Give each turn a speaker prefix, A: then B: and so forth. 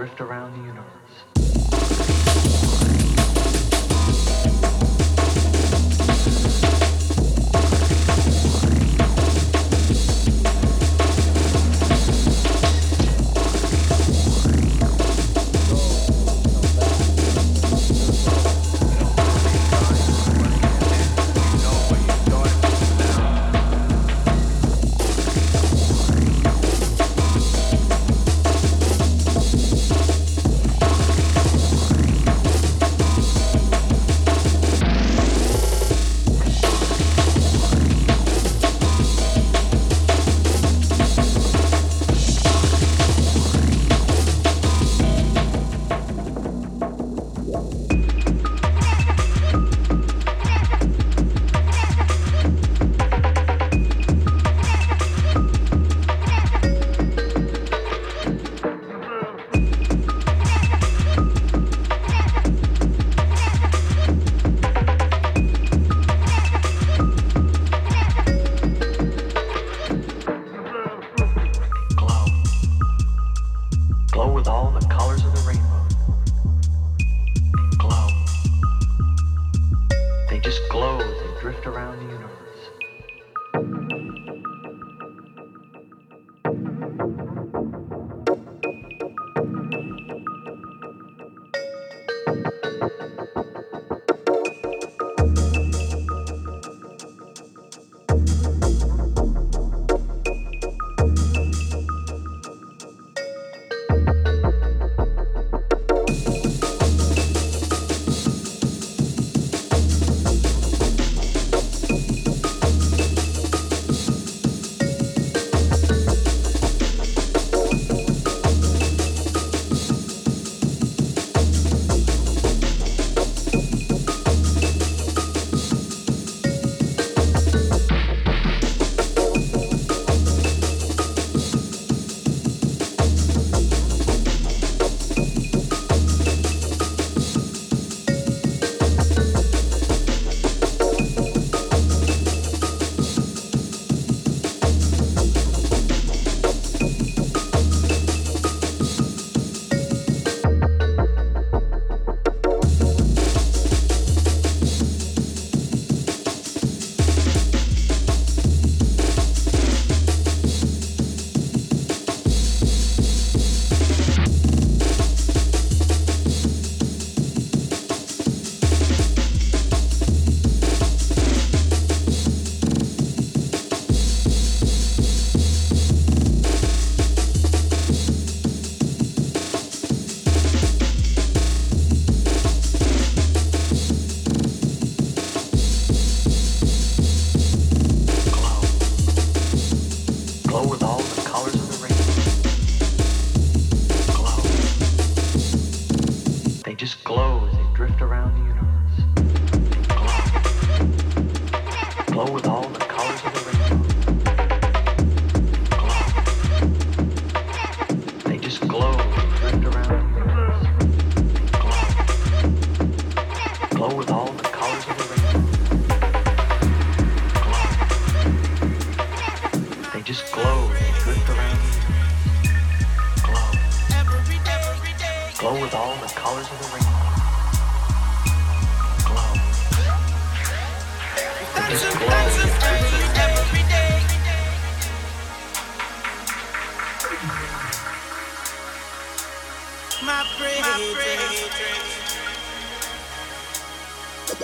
A: drift around universe.